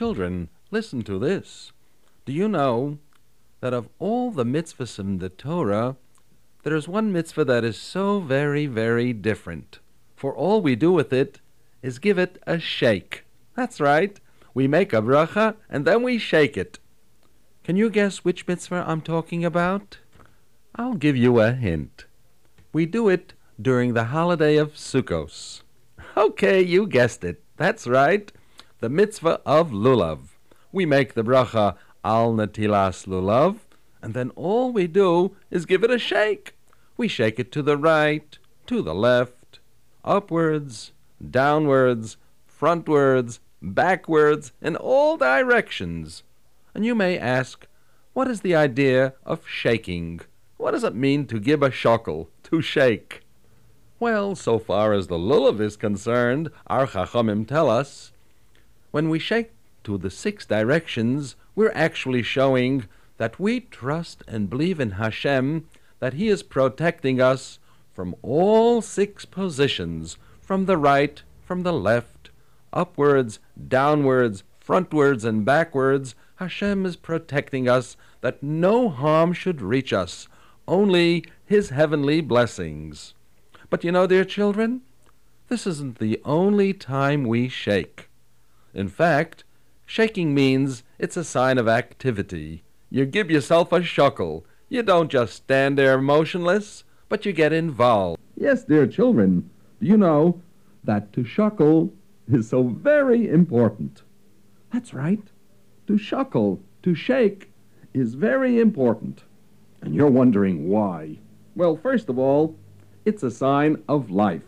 children, listen to this. Do you know that of all the mitzvahs in the Torah, there is one mitzvah that is so very, very different. For all we do with it is give it a shake. That's right. We make a bracha and then we shake it. Can you guess which mitzvah I'm talking about? I'll give you a hint. We do it during the holiday of Sukkos. Okay, you guessed it. That's right. The mitzvah of lulav. We make the bracha al natilas lulav, and then all we do is give it a shake. We shake it to the right, to the left, upwards, downwards, frontwards, backwards, in all directions. And you may ask, what is the idea of shaking? What does it mean to give a shokel, to shake? Well, so far as the lulav is concerned, our chachamim tell us, when we shake to the six directions, we're actually showing that we trust and believe in Hashem, that He is protecting us from all six positions, from the right, from the left, upwards, downwards, frontwards, and backwards. Hashem is protecting us that no harm should reach us, only His heavenly blessings. But you know, dear children, this isn't the only time we shake. In fact, shaking means it's a sign of activity. You give yourself a shuckle. You don't just stand there motionless, but you get involved. Yes, dear children, do you know that to shuckle is so very important? That's right. To shuckle, to shake, is very important. And you're wondering why. Well, first of all, it's a sign of life.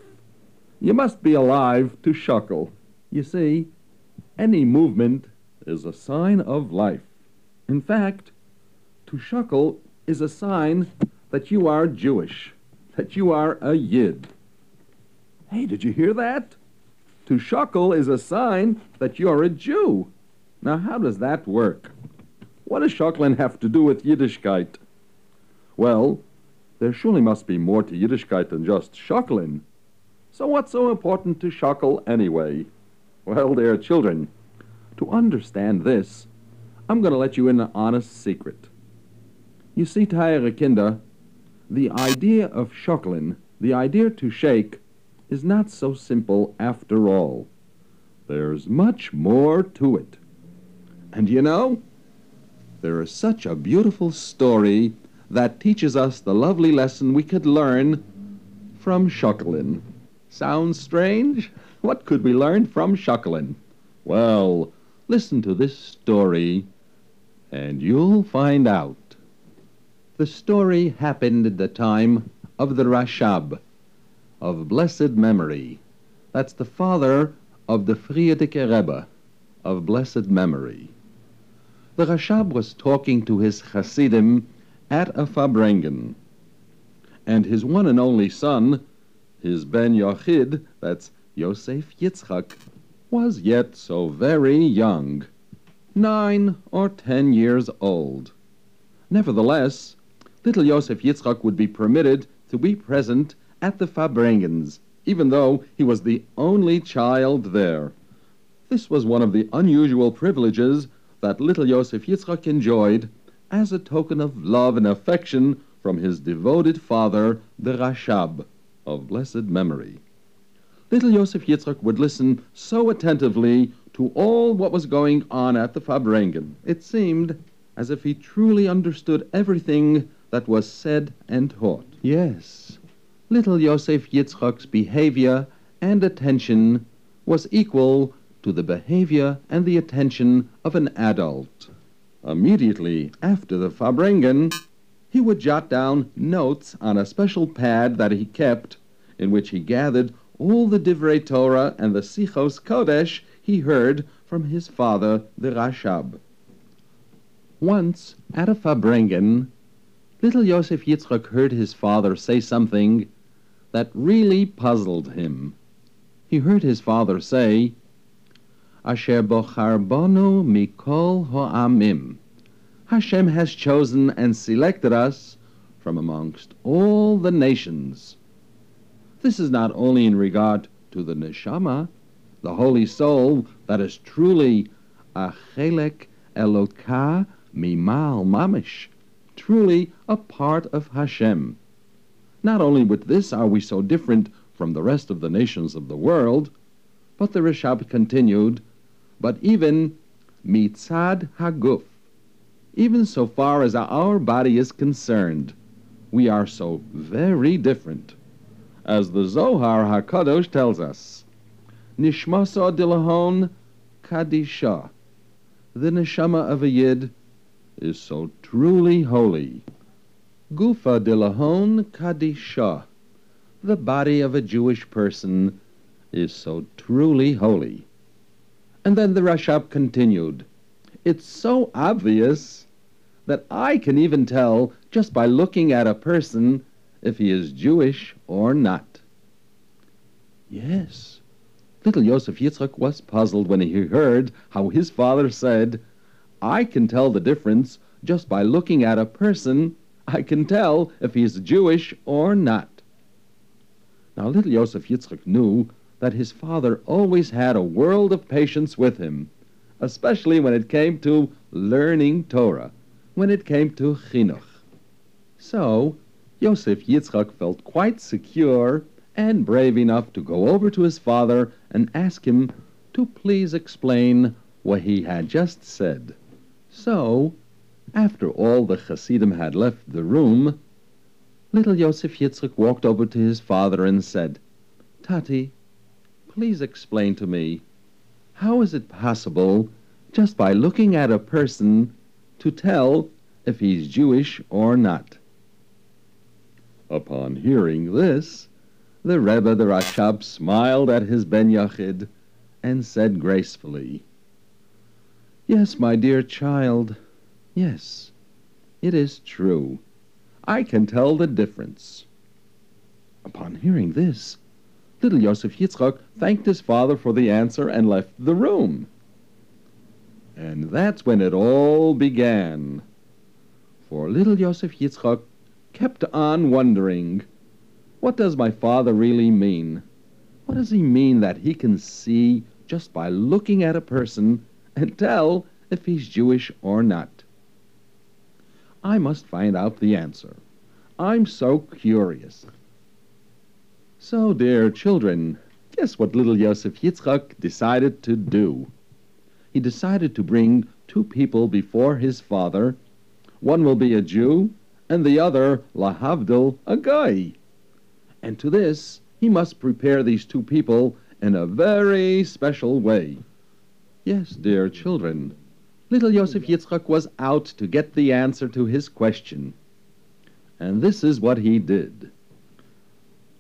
You must be alive to shuckle. You see, any movement is a sign of life. In fact, to shuckle is a sign that you are Jewish, that you are a Yid. Hey, did you hear that? To shuckle is a sign that you're a Jew. Now, how does that work? What does shuckling have to do with Yiddishkeit? Well, there surely must be more to Yiddishkeit than just shuckling. So what's so important to shuckle anyway? Well, dear children, to understand this, I'm going to let you in an honest secret. You see, Tayere Kinder, the idea of shuckling, the idea to shake, is not so simple after all. There's much more to it. And you know, there is such a beautiful story that teaches us the lovely lesson we could learn from shuckling. Sounds strange? What could we learn from shuckling? Well, listen to this story and you'll find out. The story happened at the time of the Rashab, of blessed memory. That's the father of the Frierdiker Rebbe, of blessed memory. The Rashab was talking to his Hasidim at a Farbrengen. And his one and only son, his Ben Yochid, that's Yosef Yitzchak, was yet so very young, nine or ten years old. Nevertheless, little Yosef Yitzchak would be permitted to be present at the Farbrengens, even though he was the only child there. This was one of the unusual privileges that little Yosef Yitzchak enjoyed as a token of love and affection from his devoted father, the Rashab, of blessed memory. Little Yosef Yitzchak would listen so attentively to all what was going on at the Farbrengen. It seemed as if he truly understood everything that was said and taught. Yes, little Yosef Yitzchak's behavior and attention was equal to the behavior and the attention of an adult. Immediately after the Farbrengen, he would jot down notes on a special pad that he kept, in which he gathered all the Divrei Torah and the Sichos Kodesh he heard from his father, the Rashab. Once, at a Farbrengen, little Yosef Yitzchak heard his father say something that really puzzled him. He heard his father say, Asher bochar bonu mikol ho'amim. Hashem has chosen and selected us from amongst all the nations. This is not only in regard to the neshama, the holy soul that is truly a chelek Eloka mimal mamish, truly a part of Hashem. Not only with this are we so different from the rest of the nations of the world, but the Rashab continued, but even mitzad haguf, even so far as our body is concerned, we are so very different. As the Zohar HaKadosh tells us, Nishmasa dilahon kadisha, the neshama of a yid is so truly holy. Gufa dilahon kadisha, the body of a Jewish person is so truly holy. And then the Rashab continued, It's so obvious that I can even tell just by looking at a person if he is Jewish or not. Yes, little Yosef Yitzchak was puzzled when he heard how his father said, I can tell the difference just by looking at a person. I can tell if he's Jewish or not. Now, little Yosef Yitzchak knew that his father always had a world of patience with him, especially when it came to learning Torah, when it came to chinuch. So, Yosef Yitzchak felt quite secure and brave enough to go over to his father and ask him to please explain what he had just said. So, after all the Hasidim had left the room, little Yosef Yitzchak walked over to his father and said, Tati, please explain to me, how is it possible, just by looking at a person, to tell if he's Jewish or not? Upon hearing this, the Rebbe, the Rashab, smiled at his Ben Yachid and said gracefully, Yes, my dear child, yes, it is true. I can tell the difference. Upon hearing this, little Yosef Yitzchak thanked his father for the answer and left the room. And that's when it all began. For little Yosef Yitzchak kept on wondering, what does my father really mean? What does he mean that he can see just by looking at a person and tell if he's Jewish or not? I must find out the answer. I'm so curious. So, dear children, guess what little Yosef Yitzchak decided to do? He decided to bring two people before his father. One will be a Jew, and the other, Lahavdil, a Goy. And to this, he must prepare these two people in a very special way. Yes, dear children, little Yosef Yitzchak was out to get the answer to his question. And this is what he did.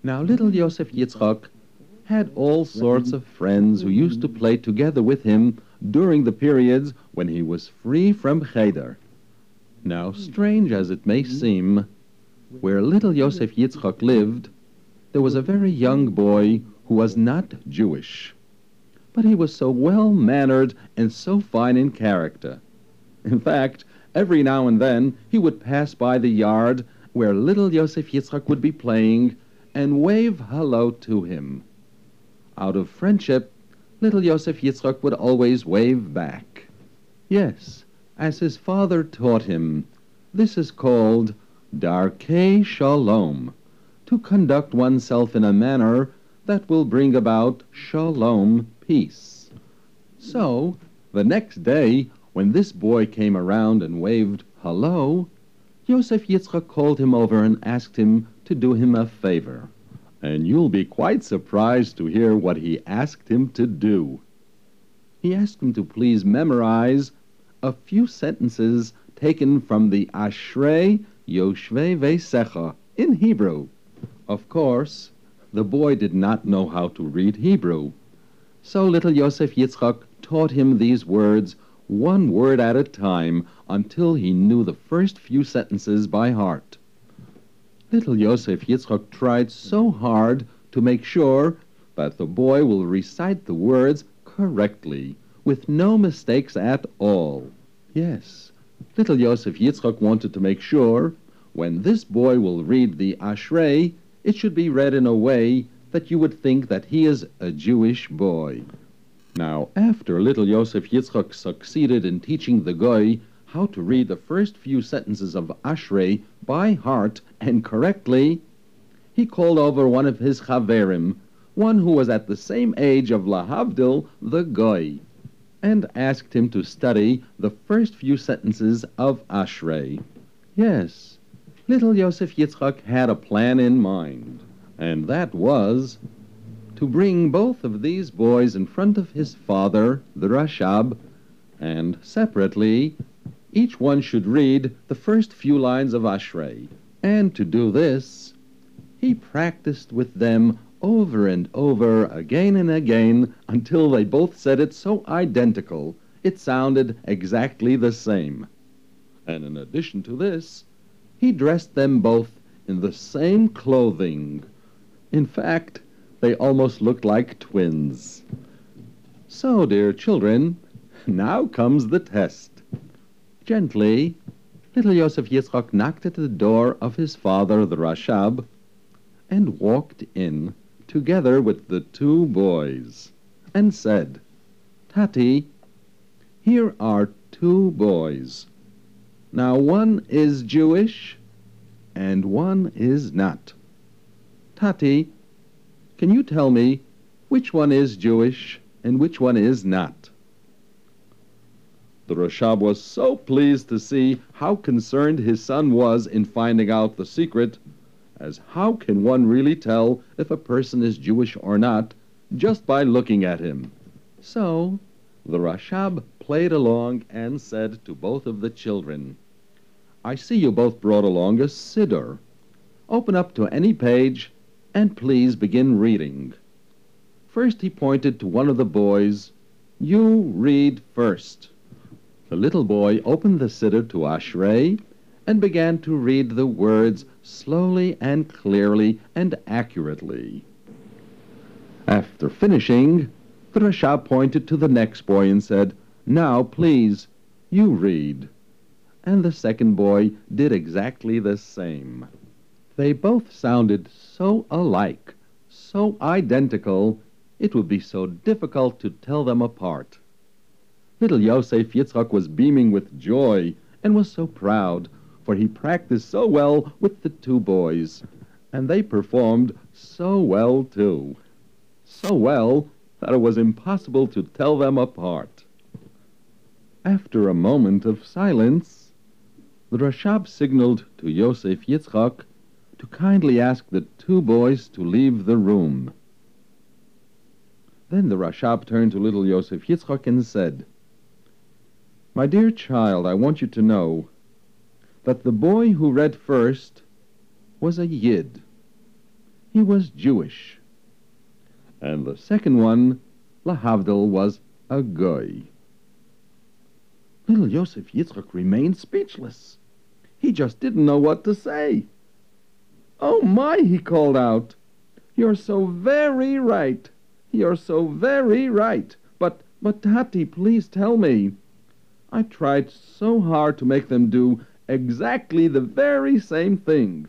Now, little Yosef Yitzchak had all sorts of friends who used to play together with him during the periods when he was free from cheder. Now, strange as it may seem, where little Yosef Yitzchak lived, there was a very young boy who was not Jewish. But he was so well mannered and so fine in character. In fact, every now and then he would pass by the yard where little Yosef Yitzchak would be playing and wave hello to him. Out of friendship, little Yosef Yitzchak would always wave back. Yes, as his father taught him, this is called Darkei Shalom, to conduct oneself in a manner that will bring about Shalom, peace. So, the next day, when this boy came around and waved hello, Yosef Yitzchak called him over and asked him to do him a favor. And you'll be quite surprised to hear what he asked him to do. He asked him to please memorize a few sentences taken from the Ashrei Yoshvei Vesecha in Hebrew. Of course, the boy did not know how to read Hebrew. So little Yosef Yitzchak taught him these words one word at a time until he knew the first few sentences by heart. Little Yosef Yitzchak tried so hard to make sure that the boy will recite the words correctly, with no mistakes at all. Yes, little Yosef Yitzchak wanted to make sure when this boy will read the Ashrei, it should be read in a way that you would think that he is a Jewish boy. Now, after little Yosef Yitzchak succeeded in teaching the Goy how to read the first few sentences of Ashrei by heart and correctly, he called over one of his chaverim, one who was at the same age of Lahavdil, the Goy, and asked him to study the first few sentences of Ashrei. Yes, little Yosef Yitzchak had a plan in mind, and that was to bring both of these boys in front of his father, the Rashab, and separately, each one should read the first few lines of Ashrei. And to do this, he practiced with them over and over, again and again, until they both said it so identical it sounded exactly the same. And in addition to this, he dressed them both in the same clothing. In fact, they almost looked like twins. So, dear children, now comes the test. Gently, little Yosef Yitzchak knocked at the door of his father, the Rashab, and walked in together with the two boys, and said, Tati, here are two boys. Now one is Jewish, and one is not. Tati, can you tell me which one is Jewish and which one is not? The Rashab was so pleased to see how concerned his son was in finding out the secret, as how can one really tell if a person is Jewish or not just by looking at him? So the Rashab played along and said to both of the children, I see you both brought along a Siddur. Open up to any page and please begin reading. First he pointed to one of the boys. You read first. The little boy opened the siddur to Ashrei and began to read the words slowly and clearly and accurately. After finishing, the Rashab pointed to the next boy and said, Now, please, you read. And the second boy did exactly the same. They both sounded so alike, so identical, it would be so difficult to tell them apart. Little Yosef Yitzchak was beaming with joy and was so proud, for he practiced so well with the two boys, and they performed so well too. So well that it was impossible to tell them apart. After a moment of silence, the Rashab signaled to Yosef Yitzchak to kindly ask the two boys to leave the room. Then the Rashab turned to little Yosef Yitzchak and said, My dear child, I want you to know that the boy who read first was a Yid. He was Jewish. And the second one, Lahavdil, was a Goy. Little Yosef Yitzchak remained speechless. He just didn't know what to say. Oh, my, he called out. You're so very right. You're so very right. But, but, Tati, please tell me. I tried so hard to make them do exactly the very same thing.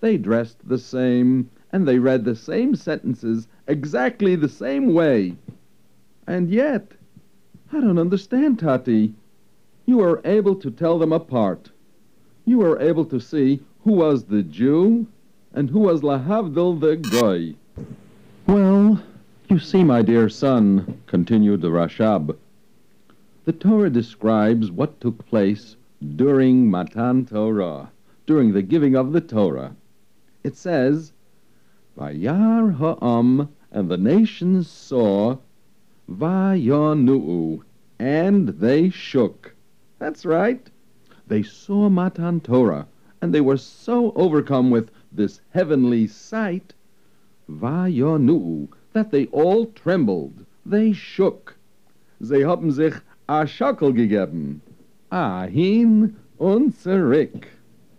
They dressed the same, and they read the same sentences exactly the same way. And yet, I don't understand, Tati. You were able to tell them apart. You were able to see who was the Jew and who was Lahavdil the Goy. Well, you see, my dear son, continued the Rashab, the Torah describes what took place during Matan Torah, during the giving of the Torah. It says, Vayar ha'am, and the nations saw, Vayonu'u, and they shook. That's right. They saw Matan Torah, and they were so overcome with this heavenly sight, Vayonu, that they all trembled, they shook. Sie haben sich a gegeben. Ahin zurück.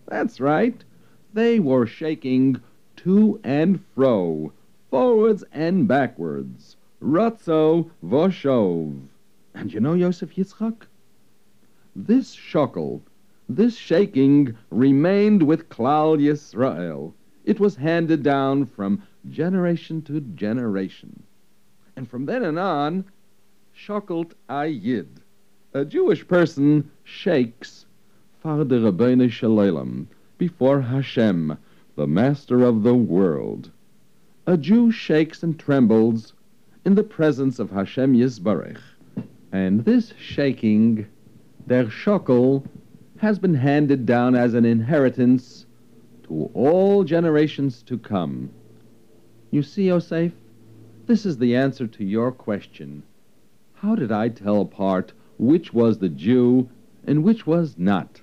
That's right. They were shaking to and fro, forwards and backwards. Rotzo voshov. And you know, Yosef Yitzchak? This shokel this shaking remained with Klal Yisrael. It was handed down from generation to generation. And from then on, shokelt a yid. A Jewish person shakes for the Ribono Shel Olam before Hashem, the Master of the world. A Jew shakes and trembles in the presence of Hashem Yisbarech. And this shaking, der shokel, has been handed down as an inheritance to all generations to come. You see, Yosef, this is the answer to your question. How did I tell apart which was the Jew and which was not?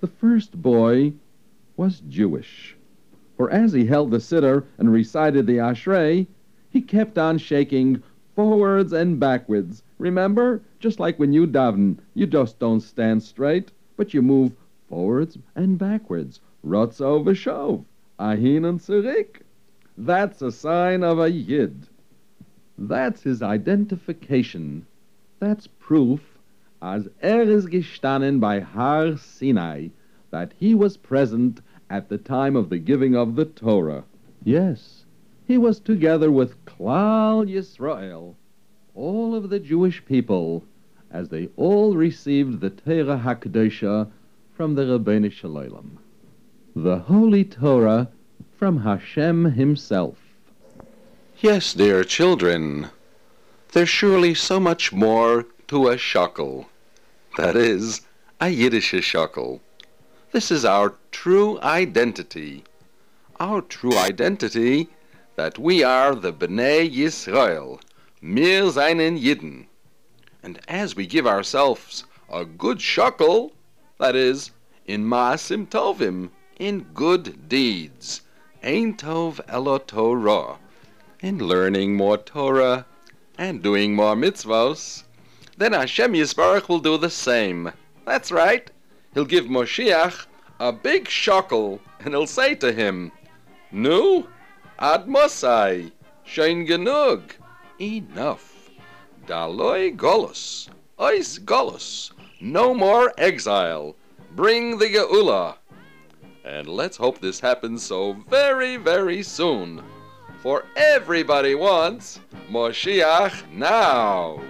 The first boy was Jewish, for as he held the siddur and recited the Ashrei, he kept on shaking forwards and backwards. Remember? Just like when you daven, you just don't stand straight, but you move forwards and backwards. Rotzo v'shov, ahin and zurück. That's a sign of a yid. That's his identification. That's proof, as er is gestanden by Har Sinai, that he was present at the time of the giving of the Torah. Yes, he was together with Klal Yisrael, all of the Jewish people, as they all received the Torah HaKadosha from the Ribono Shel Olam, the Holy Torah from Hashem himself. Yes, dear children, there's surely so much more to a shokel. That is, a Yiddish shokel. This is our true identity. Our true identity that we are the Bnei Yisrael, mir seinen Yidden. And as we give ourselves a good shokel, that is, in maasim tovim, in good deeds, ein tov elo Torah, in learning more Torah and doing more mitzvos, then Hashem Yisbarach will do the same. That's right. He'll give Moshiach a big shokel, and he'll say to him, Nu, ad mosai, shein genug, enough. Daloi golus, ois golus, no more exile. Bring the Geula. And let's hope this happens so very, very soon. For everybody wants Moshiach now.